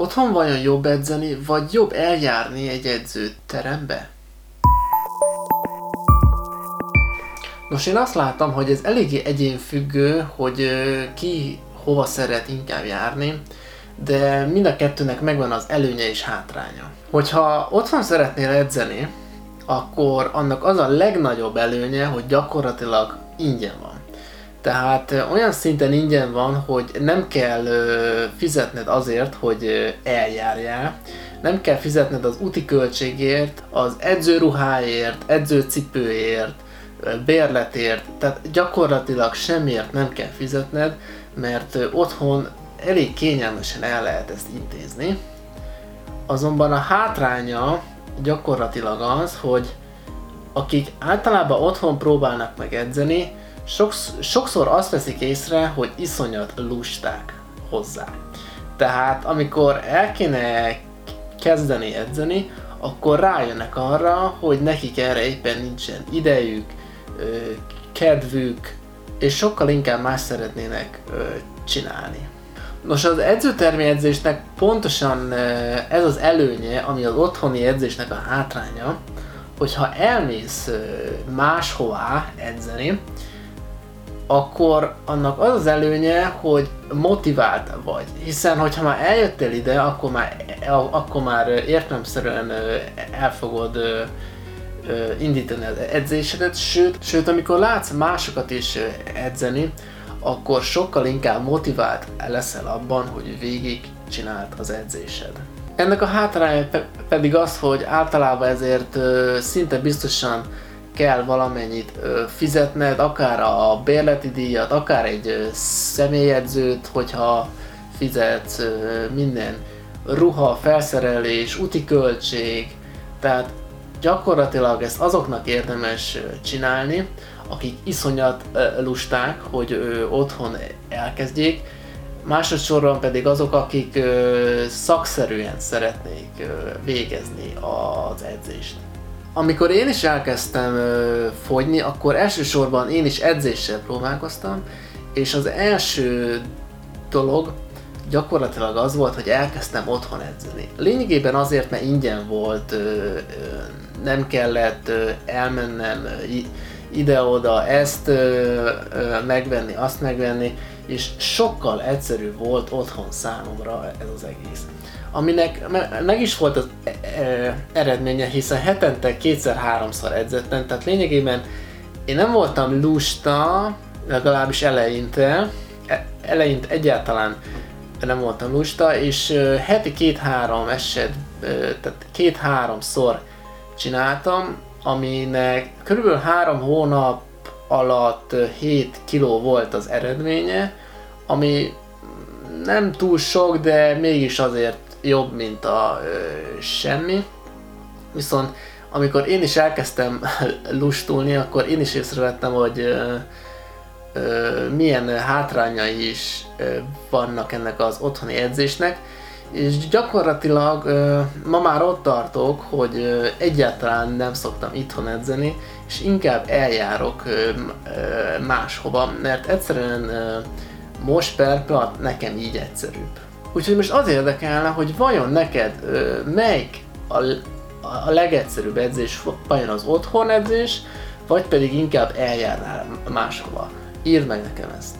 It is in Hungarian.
Otthon vajon jobb edzeni, vagy jobb eljárni egy edzőterembe? Nos, én azt láttam, hogy ez eléggé egyénfüggő, hogy ki hova szeret inkább járni, de mind a kettőnek megvan az előnye és hátránya. Hogyha otthon szeretnél edzeni, akkor annak az a legnagyobb előnye, hogy gyakorlatilag ingyen van. Tehát olyan szinten ingyen van, hogy nem kell fizetned azért, hogy eljárjál, nem kell fizetned az úti költségért, az edzőruháért, edzőcipőért, bérletért, tehát gyakorlatilag semmiért nem kell fizetned, mert otthon elég kényelmesen el lehet ezt intézni. Azonban a hátránya gyakorlatilag az, hogy akik általában otthon próbálnak meg edzeni, sokszor azt veszik észre, hogy iszonyat lusták hozzá. Tehát amikor el kéne kezdeni edzeni, akkor rájönnek arra, hogy nekik erre éppen nincsen idejük, kedvük, és sokkal inkább más szeretnének csinálni. Nos, az edzőtermi edzésnek pontosan ez az előnye, ami az otthoni edzésnek a hátránya, hogyha elmész máshová edzeni, akkor annak az az előnye, hogy motivált vagy. Hiszen, hogyha már eljöttél ide, akkor már, akkor már értelemszerűen el fogod indítani az edzésedet, sőt, sőt, amikor látsz másokat is edzeni, akkor sokkal inkább motivált leszel abban, hogy végig csinált az edzésed. Ennek a hátránya pedig az, hogy általában ezért szinte biztosan kell valamennyit fizetned, akár a bérleti díjat, akár egy személyedzőt, hogyha fizetsz minden ruha, felszerelés, úti költség, tehát gyakorlatilag ezt azoknak érdemes csinálni, akik iszonyat lusták, hogy otthon elkezdjék, másodszorban pedig azok, akik szakszerűen szeretnék végezni az edzést. Amikor én is elkezdtem fogyni, akkor elsősorban én is edzéssel próbálkoztam, és az első dolog gyakorlatilag az volt, hogy elkezdtem otthon edzeni. Lényegében azért, mert ingyen volt, nem kellett elmennem ide-oda ezt megvenni, azt megvenni, és sokkal egyszerűbb volt otthon számomra ez az egész. Aminek meg is volt az eredménye, hiszen hetente kétszer-háromszor edzettem, tehát lényegében én nem voltam lusta, legalábbis eleinte, e, eleinte egyáltalán nem voltam lusta, és heti két-három eset, tehát két-háromszor csináltam, aminek körülbelül három hónap alatt 7 kiló volt az eredménye, ami nem túl sok, de mégis azért jobb, mint a ö, semmi. Viszont amikor én is elkezdtem lustulni, akkor én is észrevettem, hogy ö, ö, milyen hátrányai is ö, vannak ennek az otthoni edzésnek, és gyakorlatilag ma már ott tartok, hogy egyáltalán nem szoktam itthon edzeni, és inkább eljárok máshova, mert egyszerűen most per pillanat nekem így egyszerűbb. Úgyhogy most az érdekelne, hogy vajon neked melyik a, legegyszerűbb edzés, vajon az otthon edzés, vagy pedig inkább eljárnál máshova. Írd meg nekem ezt.